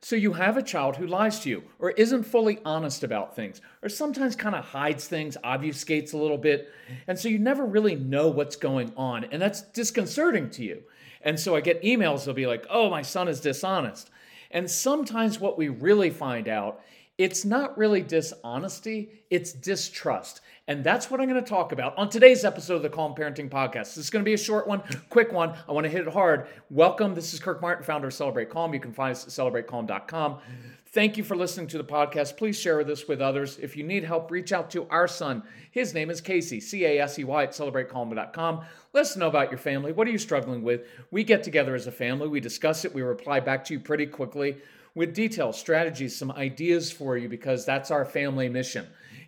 So you have a child who lies to you or isn't fully honest about things or sometimes kind of hides things, obfuscates a little bit. And so you never really know what's going on. And that's disconcerting to you. And so I get emails, they'll be like, oh, my son is dishonest. And sometimes what we really find out it's not really dishonesty, it's distrust. And that's what I'm going to talk about on today's episode of the Calm Parenting Podcast. This is going to be a short one, quick one. I want to hit it hard. Welcome. This is Kirk Martin, founder of Celebrate Calm. You can find us at celebratecalm.com. Thank you for listening to the podcast. Please share this with others. If you need help, reach out to our son. His name is Casey, C A S E Y, at celebratecalm.com. Let us know about your family. What are you struggling with? We get together as a family, we discuss it, we reply back to you pretty quickly with details, strategies, some ideas for you because that's our family mission.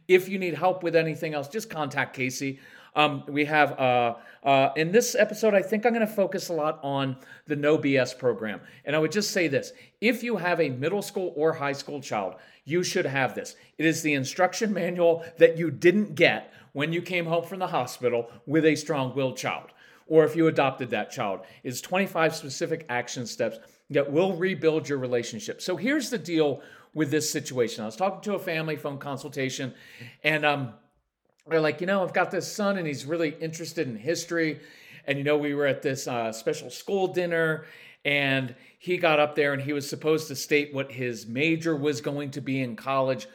If you need help with anything else, just contact Casey. Um, we have uh, uh, in this episode, I think I'm going to focus a lot on the No BS program. And I would just say this if you have a middle school or high school child, you should have this. It is the instruction manual that you didn't get when you came home from the hospital with a strong willed child, or if you adopted that child. It's 25 specific action steps that will rebuild your relationship. So here's the deal with this situation. I was talking to a family phone consultation, and um, they're like, you know, I've got this son, and he's really interested in history. And you know, we were at this uh, special school dinner, and he got up there and he was supposed to state what his major was going to be in college,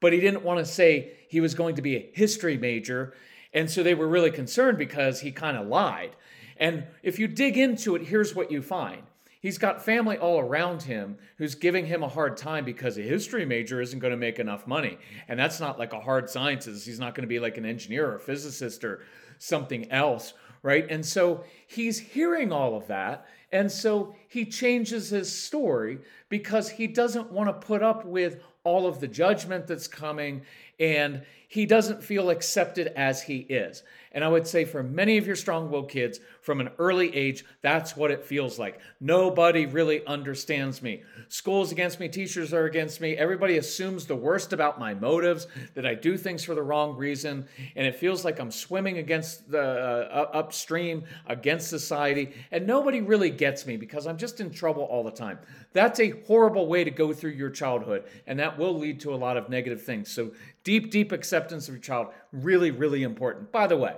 but he didn't want to say he was going to be a history major. And so they were really concerned because he kind of lied. And if you dig into it, here's what you find He's got family all around him who's giving him a hard time because a history major isn't going to make enough money. And that's not like a hard sciences. He's not going to be like an engineer or a physicist or something else, right? And so he's hearing all of that. And so he changes his story because he doesn't want to put up with all of the judgment that's coming and he doesn't feel accepted as he is. And I would say for many of your strong willed kids from an early age, that's what it feels like. Nobody really understands me. School's against me, teachers are against me. Everybody assumes the worst about my motives, that I do things for the wrong reason. And it feels like I'm swimming against the uh, upstream, against society. And nobody really gets me because I'm just in trouble all the time. That's a horrible way to go through your childhood. And that will lead to a lot of negative things. So, deep, deep acceptance of your child, really, really important. By the way,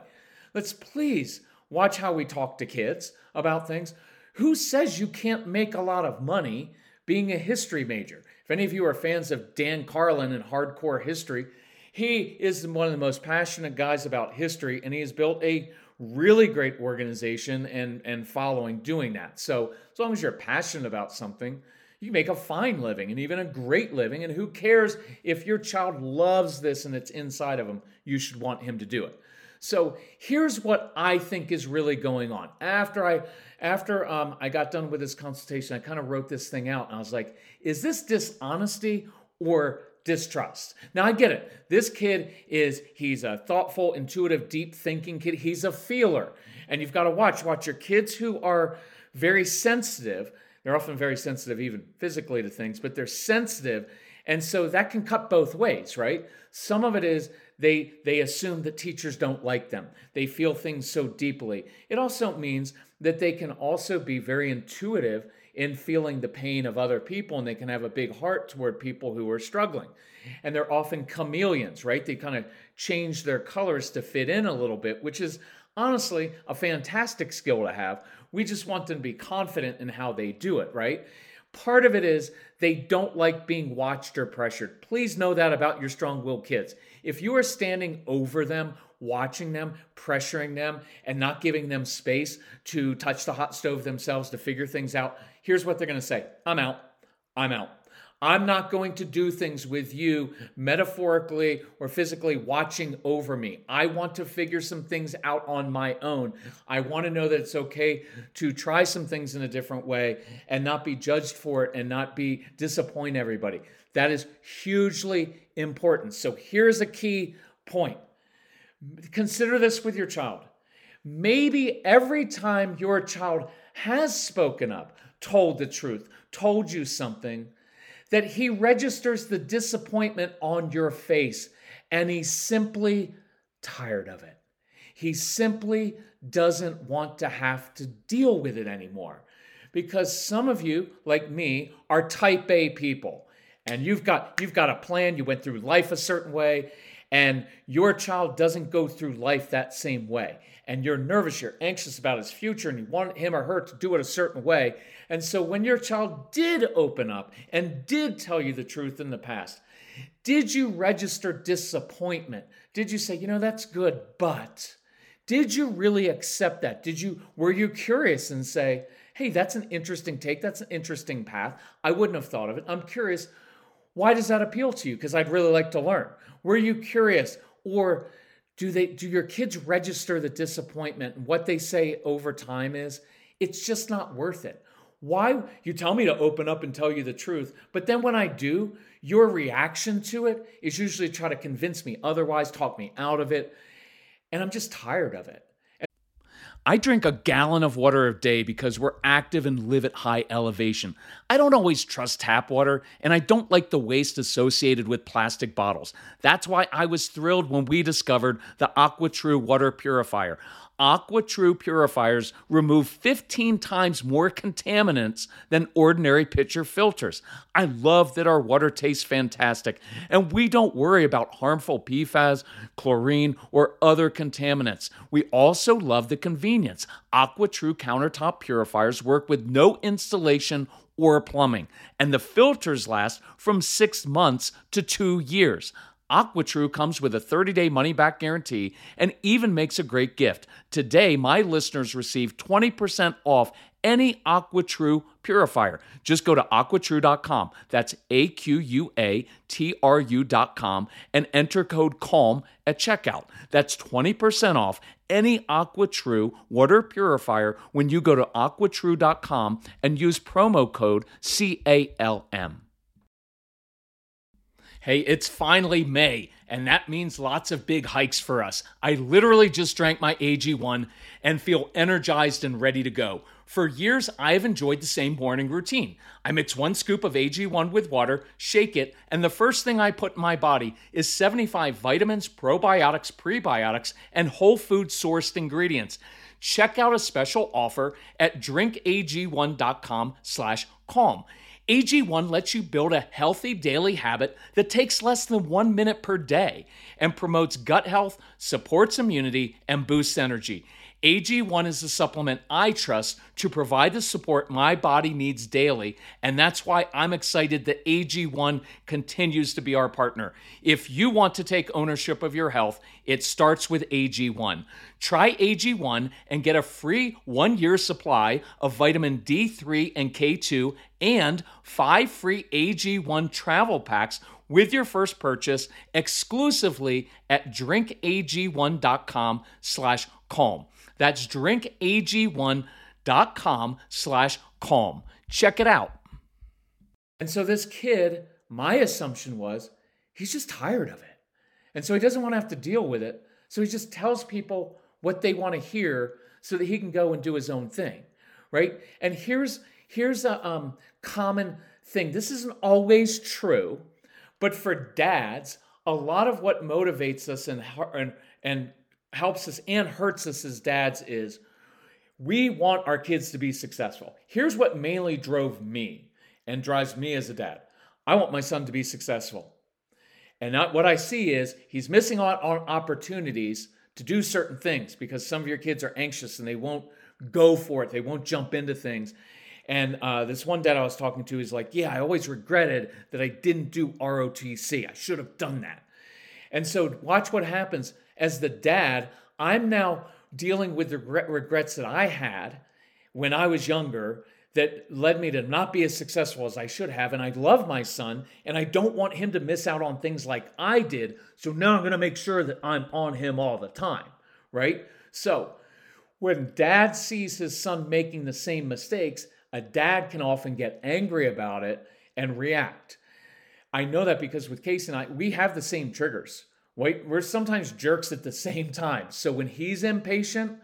let's please watch how we talk to kids about things. Who says you can't make a lot of money being a history major? If any of you are fans of Dan Carlin and hardcore history, he is one of the most passionate guys about history, and he has built a really great organization and, and following doing that. So, as long as you're passionate about something, you make a fine living and even a great living. And who cares if your child loves this and it's inside of him? You should want him to do it. So here's what I think is really going on. After I after um, I got done with this consultation, I kind of wrote this thing out and I was like, is this dishonesty or distrust? Now I get it. This kid is he's a thoughtful, intuitive, deep thinking kid. He's a feeler. And you've got to watch watch your kids who are very sensitive they're often very sensitive, even physically, to things, but they're sensitive. And so that can cut both ways, right? Some of it is they they assume that teachers don't like them. They feel things so deeply. It also means that they can also be very intuitive in feeling the pain of other people and they can have a big heart toward people who are struggling. And they're often chameleons, right? They kind of change their colors to fit in a little bit, which is honestly a fantastic skill to have. We just want them to be confident in how they do it, right? Part of it is they don't like being watched or pressured. Please know that about your strong willed kids. If you are standing over them, watching them, pressuring them, and not giving them space to touch the hot stove themselves to figure things out, here's what they're going to say I'm out. I'm out. I'm not going to do things with you metaphorically or physically watching over me. I want to figure some things out on my own. I want to know that it's okay to try some things in a different way and not be judged for it and not be disappoint everybody. That is hugely important. So here's a key point. Consider this with your child. Maybe every time your child has spoken up, told the truth, told you something, that he registers the disappointment on your face and he's simply tired of it. He simply doesn't want to have to deal with it anymore. Because some of you, like me, are type A people. And you've got you've got a plan, you went through life a certain way, and your child doesn't go through life that same way. And you're nervous, you're anxious about his future, and you want him or her to do it a certain way. And so when your child did open up and did tell you the truth in the past, did you register disappointment? Did you say, you know, that's good, but did you really accept that? Did you were you curious and say, hey, that's an interesting take, that's an interesting path. I wouldn't have thought of it. I'm curious, why does that appeal to you? Because I'd really like to learn. Were you curious? Or do they do your kids register the disappointment? What they say over time is, it's just not worth it. Why you tell me to open up and tell you the truth, but then when I do, your reaction to it is usually try to convince me otherwise, talk me out of it, and I'm just tired of it. I drink a gallon of water a day because we're active and live at high elevation. I don't always trust tap water, and I don't like the waste associated with plastic bottles. That's why I was thrilled when we discovered the AquaTru water purifier. AquaTru purifiers remove 15 times more contaminants than ordinary pitcher filters. I love that our water tastes fantastic and we don't worry about harmful PFAS, chlorine, or other contaminants. We also love the convenience. AquaTru countertop purifiers work with no installation or plumbing, and the filters last from six months to two years. AquaTru comes with a 30-day money-back guarantee and even makes a great gift. Today, my listeners receive 20% off any AquaTru purifier. Just go to aquatru.com. That's A Q U A T R U.com and enter code CALM at checkout. That's 20% off any AquaTru water purifier when you go to aquatru.com and use promo code CALM. Hey, it's finally May, and that means lots of big hikes for us. I literally just drank my AG1 and feel energized and ready to go. For years, I've enjoyed the same morning routine. I mix one scoop of AG1 with water, shake it, and the first thing I put in my body is 75 vitamins, probiotics, prebiotics, and whole food sourced ingredients. Check out a special offer at drinkag1.com slash calm. AG1 lets you build a healthy daily habit that takes less than one minute per day and promotes gut health, supports immunity, and boosts energy. AG1 is the supplement I trust to provide the support my body needs daily, and that's why I'm excited that AG1 continues to be our partner. If you want to take ownership of your health, it starts with AG1. Try AG1 and get a free one year supply of vitamin D3 and K2 and five free AG1 travel packs with your first purchase exclusively at drinkag1.com slash calm. That's drinkag1.com slash calm. Check it out. And so this kid, my assumption was he's just tired of it. And so he doesn't want to have to deal with it. So he just tells people what they want to hear so that he can go and do his own thing. Right. And here's here's a um, common thing. This isn't always true, but for dads, a lot of what motivates us and, and, and helps us and hurts us as dads is we want our kids to be successful. Here's what mainly drove me and drives me as a dad I want my son to be successful. And what I see is he's missing out on opportunities to do certain things because some of your kids are anxious and they won't go for it, they won't jump into things. And uh, this one dad I was talking to is like, Yeah, I always regretted that I didn't do ROTC. I should have done that. And so, watch what happens. As the dad, I'm now dealing with the regrets that I had when I was younger that led me to not be as successful as I should have. And I love my son, and I don't want him to miss out on things like I did. So now I'm going to make sure that I'm on him all the time, right? So when dad sees his son making the same mistakes, a dad can often get angry about it and react. I know that because with Casey and I, we have the same triggers. Wait, we're sometimes jerks at the same time. So when he's impatient,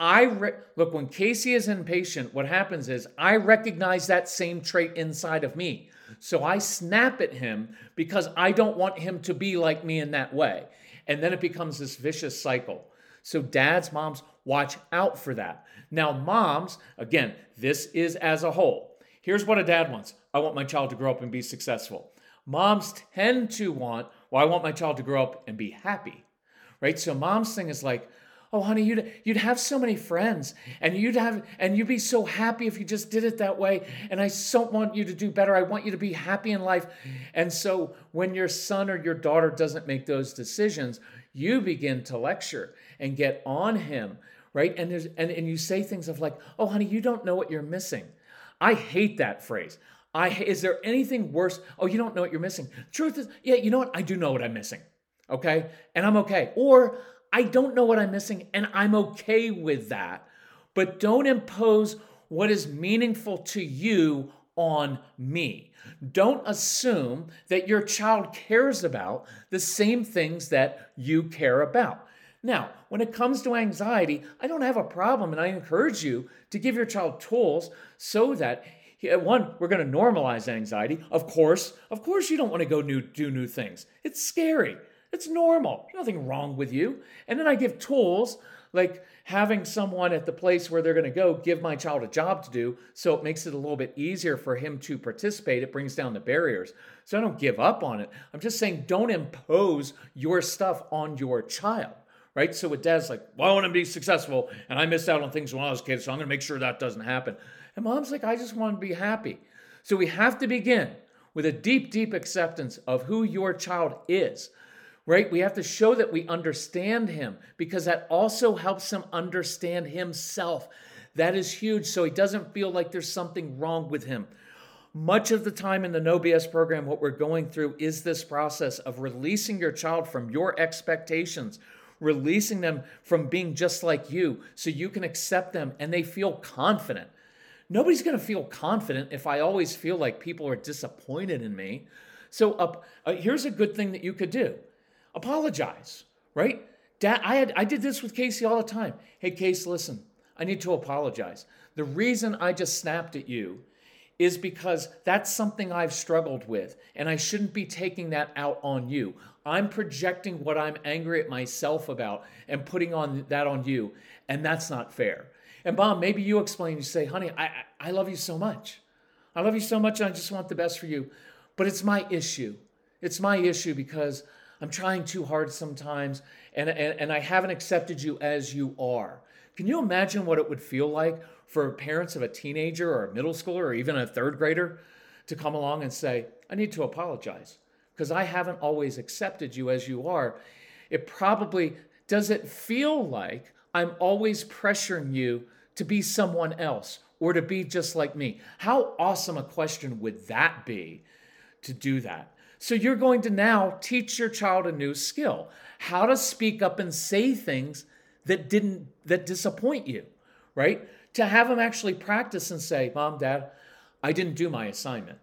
I re- look when Casey is impatient, what happens is I recognize that same trait inside of me. So I snap at him because I don't want him to be like me in that way. And then it becomes this vicious cycle. So dads, moms, watch out for that. Now, moms, again, this is as a whole. Here's what a dad wants I want my child to grow up and be successful. Moms tend to want, well, I want my child to grow up and be happy, right? So mom's thing is like, oh honey you'd you'd have so many friends and you'd have and you'd be so happy if you just did it that way. And i so want you to do better. I want you to be happy in life. And so when your son or your daughter doesn't make those decisions you begin to lecture and get on him right? And there's and, and you say things of like oh honey you don't know what you're missing. I hate that phrase I is there anything worse? Oh, you don't know what you're missing. Truth is, yeah, you know what? I do know what I'm missing. Okay? And I'm okay. Or I don't know what I'm missing, and I'm okay with that. But don't impose what is meaningful to you on me. Don't assume that your child cares about the same things that you care about. Now, when it comes to anxiety, I don't have a problem, and I encourage you to give your child tools so that one, we're going to normalize anxiety. Of course, of course, you don't want to go new, do new things. It's scary. It's normal. There's nothing wrong with you. And then I give tools like having someone at the place where they're going to go give my child a job to do so it makes it a little bit easier for him to participate. It brings down the barriers. So I don't give up on it. I'm just saying don't impose your stuff on your child. Right? So with dad's like, well, I want to be successful and I missed out on things when I was a kid, so I'm going to make sure that doesn't happen. And mom's like, I just want to be happy. So we have to begin with a deep, deep acceptance of who your child is right? We have to show that we understand him because that also helps him understand himself. That is huge. So he doesn't feel like there's something wrong with him. Much of the time in the No BS program, what we're going through is this process of releasing your child from your expectations, releasing them from being just like you so you can accept them and they feel confident. Nobody's going to feel confident if I always feel like people are disappointed in me. So, uh, uh, here's a good thing that you could do apologize, right? Dad, I had I did this with Casey all the time. Hey, Casey, listen, I need to apologize. The reason I just snapped at you is because that's something I've struggled with, and I shouldn't be taking that out on you. I'm projecting what I'm angry at myself about and putting on that on you, and that's not fair. And mom, maybe you explain. You say, honey, I I love you so much. I love you so much, I just want the best for you. But it's my issue. It's my issue because I'm trying too hard sometimes, and, and, and I haven't accepted you as you are. Can you imagine what it would feel like for parents of a teenager or a middle schooler or even a third grader to come along and say, I need to apologize because I haven't always accepted you as you are? It probably does it feel like I'm always pressuring you to be someone else or to be just like me? How awesome a question would that be to do that? So you're going to now teach your child a new skill, how to speak up and say things that didn't that disappoint you, right? To have him actually practice and say, "Mom, Dad, I didn't do my assignment."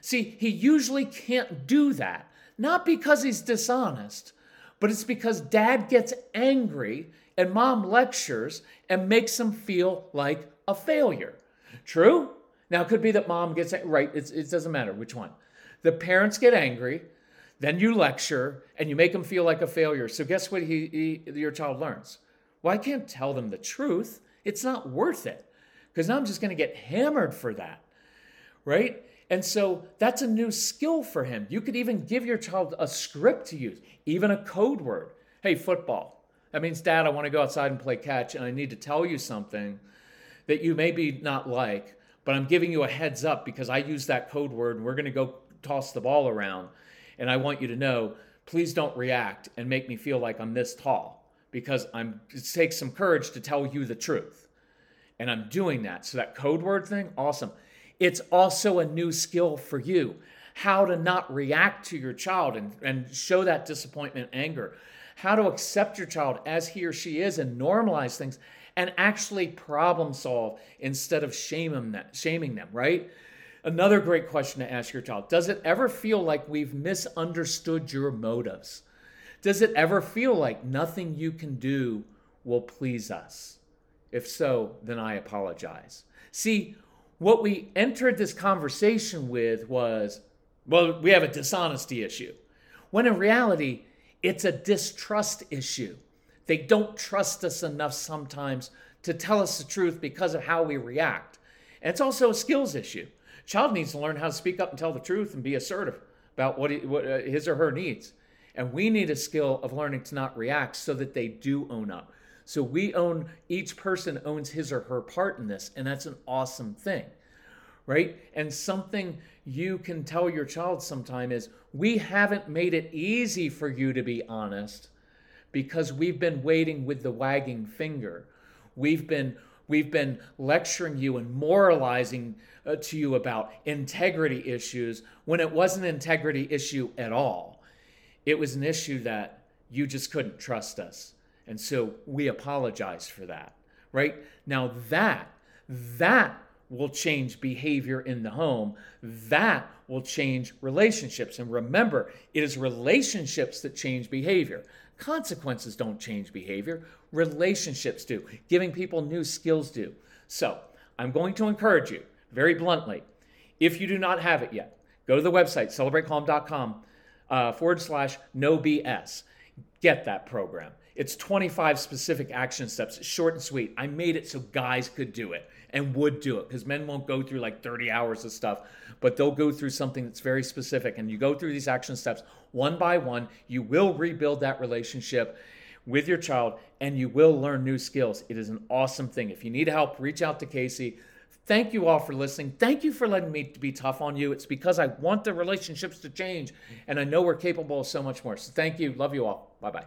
See, he usually can't do that, not because he's dishonest, but it's because dad gets angry and mom lectures and makes him feel like a failure. True? Now, it could be that mom gets right, it doesn't matter which one. The parents get angry, then you lecture, and you make them feel like a failure. So guess what he, he, your child learns? Well, I can't tell them the truth. It's not worth it because I'm just going to get hammered for that. Right? And so that's a new skill for him. You could even give your child a script to use, even a code word. Hey, football. That means, Dad, I want to go outside and play catch, and I need to tell you something that you maybe not like, but I'm giving you a heads up because I use that code word and we're going to go toss the ball around. And I want you to know, please don't react and make me feel like I'm this tall because I'm it takes some courage to tell you the truth. And I'm doing that. So that code word thing, awesome. It's also a new skill for you. How to not react to your child and, and show that disappointment, anger. How to accept your child as he or she is and normalize things and actually problem solve instead of shame them, shaming them, right? Another great question to ask your child Does it ever feel like we've misunderstood your motives? Does it ever feel like nothing you can do will please us? If so, then I apologize. See, what we entered this conversation with was, well, we have a dishonesty issue. When in reality, it's a distrust issue. They don't trust us enough sometimes to tell us the truth because of how we react. And it's also a skills issue. Child needs to learn how to speak up and tell the truth and be assertive about what, he, what uh, his or her needs. And we need a skill of learning to not react so that they do own up. So we own, each person owns his or her part in this, and that's an awesome thing, right? And something you can tell your child sometime is we haven't made it easy for you to be honest because we've been waiting with the wagging finger. We've been we've been lecturing you and moralizing uh, to you about integrity issues when it wasn't an integrity issue at all. It was an issue that you just couldn't trust us. And so we apologize for that. Right? Now that that will change behavior in the home. That will change relationships. And remember, it is relationships that change behavior. Consequences don't change behavior, relationships do. Giving people new skills do. So, I'm going to encourage you very bluntly if you do not have it yet, go to the website, celebratecalm.com uh, forward slash no BS. Get that program. It's 25 specific action steps. Short and sweet. I made it so guys could do it and would do it because men won't go through like 30 hours of stuff, but they'll go through something that's very specific. And you go through these action steps one by one. You will rebuild that relationship with your child and you will learn new skills. It is an awesome thing. If you need help, reach out to Casey. Thank you all for listening. Thank you for letting me be tough on you. It's because I want the relationships to change and I know we're capable of so much more. So thank you. Love you all. Bye bye.